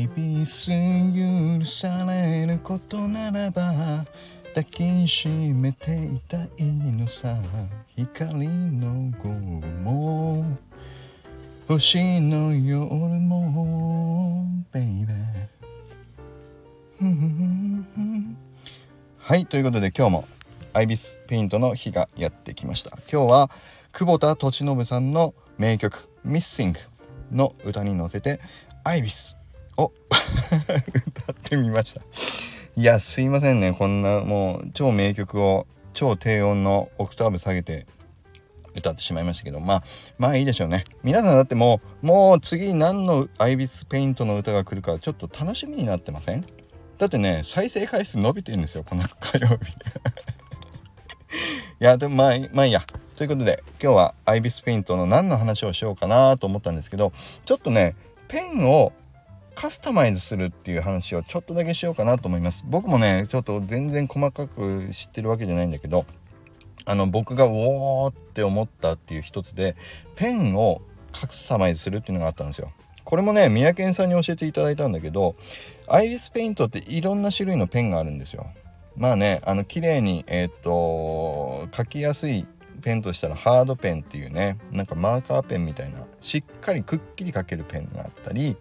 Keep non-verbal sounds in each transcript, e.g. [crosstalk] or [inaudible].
イビス許されることならば抱きしめていたいのさ。光の午後も星の夜もベイベーはいということで今日もアイビスペイントの日がやってきました。今日は久保田利伸さんの名曲「Missing」の歌に乗せて「アイビス」を [laughs] 歌ってみました。いやすいませんね。こんなもう超名曲を超低音のオクターブ下げて歌ってしまいましたけど。まあまあいいでしょうね。皆さんだってもうもう次何のアイビスペイントの歌が来るかちょっと楽しみになってません？だってね再生回数伸びてるんですよこの火曜日。[laughs] いやでもまあまあいいや。ということで今日はアイビスペイントの何の話をしようかなと思ったんですけどちょっとねペンをカスタマイズするっていう話をちょっとだけしようかなと思います。僕もねちょっと全然細かく知ってるわけじゃないんだけどあの僕がうおーって思ったっていう一つでペンをカスタマイズするっていうのがあったんですよ。これもね三宅さんに教えていただいたんだけどアイビスペイントっていろんな種類のペンがあるんですよ。まあねあの綺麗にえっ、と書きやすいペンとしたらハードペンっていうねなんかマーカーペンみたいなしっかりくっきり書けるペンがあったり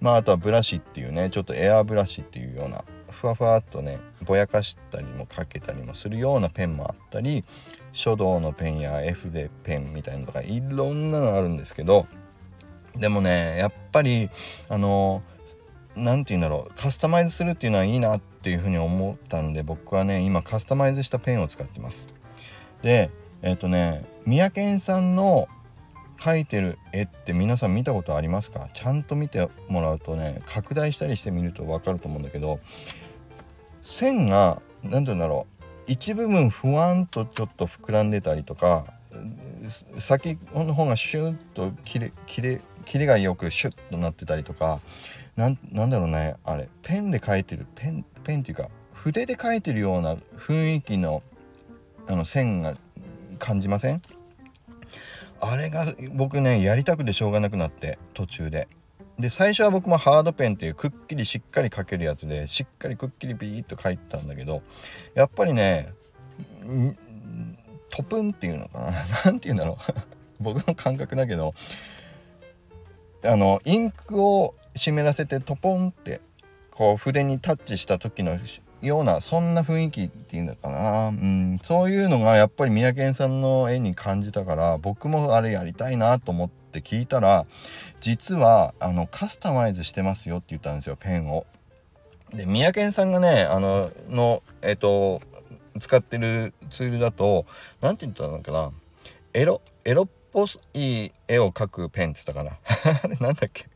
まああとはブラシっていうねちょっとエアーブラシっていうようなふわふわっとねぼやかしたりもかけたりもするようなペンもあったり書道のペンや F でペンみたいなのとかいろんなのあるんですけどでもねやっぱりあの何て言うんだろうカスタマイズするっていうのはいいなっていうふうに思ったんで僕はね今カスタマイズしたペンを使ってます。でえっ、ー、とね三宅さんの描いてる絵って皆さん見たことありますか？ちゃんと見てもらうとね拡大したりしてみると分かると思うんだけど線が何て言うんだろう一部分ふわんとちょっと膨らんでたりとか先の方がシュッと切れ切れ切れがよくシュッとなってたりとかなんなんだろうねあれペンで描いてるペンペンっていうか筆で描いてるような雰囲気のあの線が感じません？あれが僕ねやりたくてしょうがなくなって途中で。で最初は僕もハードペンっていうくっきりしっかり書けるやつでしっかりくっきりビーッと書いてたんだけどやっぱりねトプンっていうのかな [laughs] 何て言うんだろう [laughs] 僕の感覚だけどあのインクを湿らせてトポンってこう筆にタッチした時のようなそんな雰囲気っていうのかな、うん、そういうのがやっぱり三宅さんの絵に感じたから僕もあれやりたいなと思って聞いたら実はあのカスタマイズしてますよって言ったんですよペンを。で三宅さんがねあののえっと使ってるツールだと何て言ったのかな。エロエロっぽい絵を描くペンって言ったかなあれ [laughs] なんだっけ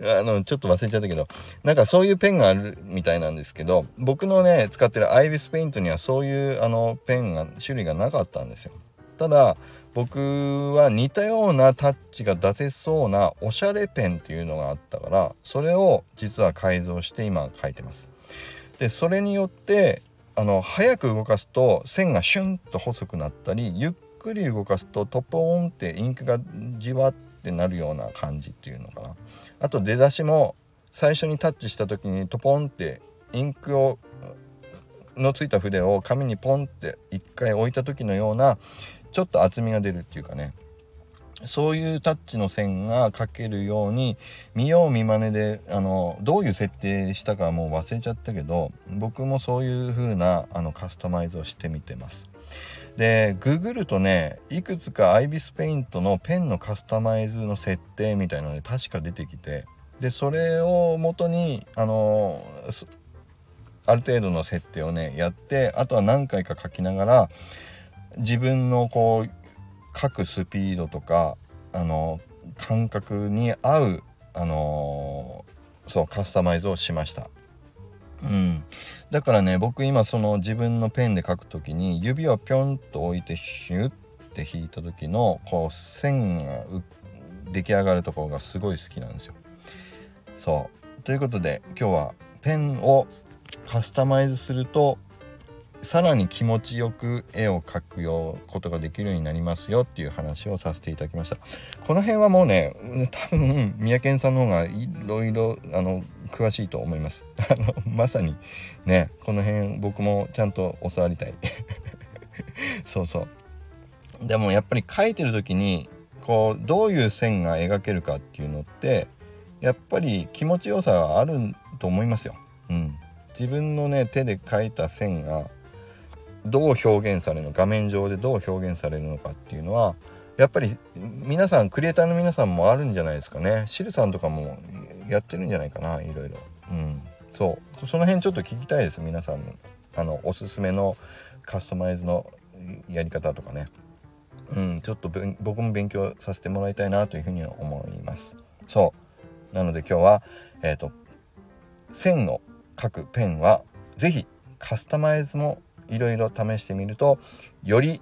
あの、ちょっと忘れちゃったけど、なんかそういうペンがあるみたいなんですけど、僕のね、使ってるアイビスペイントにはそういうあのペンが、種類がなかったんですよ。ただ、僕は似たようなタッチが出せそうなおしゃれペンっていうのがあったから、それを実は改造して今書いてます。で、それによって、あの、早く動かすと線がシュンと細くなったり、ゆっくり動かすとトポーンってインクがじわってなるような感じっていうのかな。あと出だしも最初にタッチした時にトポンってインクをのついた筆を紙にポンって一回置いた時のようなちょっと厚みが出るっていうかねそういうタッチの線が描けるように見よう見まねであのどういう設定したかもう忘れちゃったけど僕もそういう風なあなカスタマイズをしてみてます。でググるとねいくつかアイビスペイントのペンのカスタマイズの設定みたいなので確か出てきてでそれをもとにあのある程度の設定をねやってあとは何回か書きながら自分のこう書くスピードとかあの感覚に合うあのそうカスタマイズをしました。うん、だからね僕今その自分のペンで書く時に指をぴょんと置いてシュッて引いた時のこう線が出来上がるところがすごい好きなんですよ。そう。ということで今日はペンをカスタマイズするとさらに気持ちよく絵を描くよことができるようになりますよっていう話をさせていただきました。この辺はもうね多分三宅さんの方がいろいろあの詳しいと思います。[laughs] あのまさにねこの辺僕もちゃんと教わりたい。[laughs] そうそう。でもやっぱり書いてる時にこうどういう線が描けるかっていうのってやっぱり気持ちよさはあると思いますよ。うん、自分のね手で描いた線がどう表現されるの画面上でどう表現されるのかっていうのはやっぱり皆さんクリエイターの皆さんもあるんじゃないですかね。シルさんとかもやってるんじゃないかないろいろ。うん。そう。その辺ちょっと聞きたいです皆さん。のあのおすすめのカスタマイズのやり方とかね。うん。ちょっと僕も勉強させてもらいたいなというふうに思います。そう。なので今日はえっ、ー、と線を書くペンは是非カスタマイズもいろいろ試してみるとより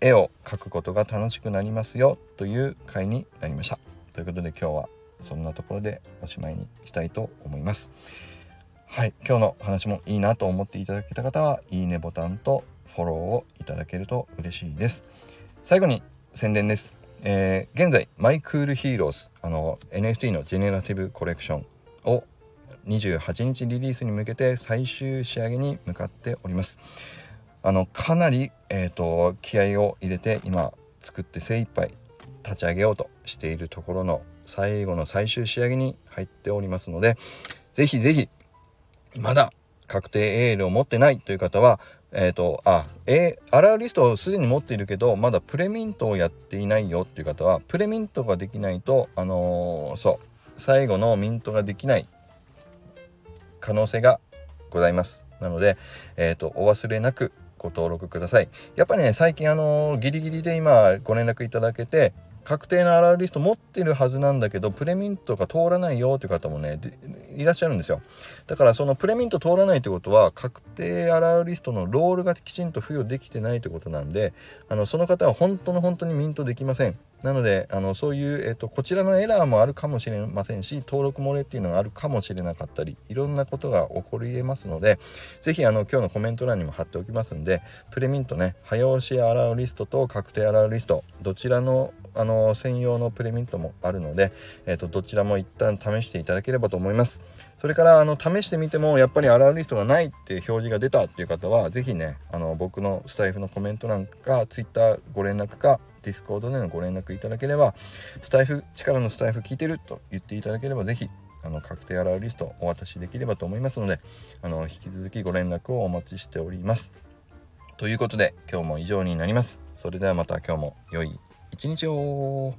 絵を描くことが楽しくなりますよという回になりました。ということで今日はそんなところでおしまいにしたいと思います。はい今日の話もいいなと思っていただけた方はいいねボタンとフォローをいただけると嬉しいです。最後に宣伝です、えー、現在マイクールヒーローズあの NFT のジェネラティブコレクションを28日リリースに向けて最終仕上げに向かっております。あのかなり、えーと、気合を入れて今作って精一杯立ち上げようとしているところの最後の最終仕上げに入っておりますので是非是非まだ確定エールを持ってないという方はえっ、ー、とあえー、アラーリストをすでに持っているけどまだプレミントをやっていないよっていう方はプレミントができないとあのー、そう最後のミントができない可能性がございます。なので、えーと、お忘れなくご登録ください。やっぱりね最近あのギリギリで今ご連絡いただけて確定のアラーリスト持ってるはずなんだけどプレミントが通らないよという方もねいらっしゃるんですよ。だからそのプレミント通らないってことは確定アラーリストのロールがきちんと付与できてないってことなんであのその方は本当の本当にミントできません。なのであのそういう、えーと、こちらのエラーもあるかもしれませんし登録漏れっていうのがあるかもしれなかったりいろんなことが起こりえますので是非今日のコメント欄にも貼っておきますんでプレミントね早押し allowlist と確定 allowlist どちらのあの専用のプレミントもあるので、えーと、どちらも一旦試していただければと思います。それからあの試してみてもやっぱり allowlist がないって表示が出たっていう方は是非ねあの僕のスタエフのコメント欄か Twitter ご連絡かディスコードでのご連絡いただければスタエフ力のスタエフ聞いてると言っていただければ是非あの確定アラーリストお渡しできればと思いますのであの引き続きご連絡をお待ちしております。ということで今日も以上になります。それではまた今日も良い一日を。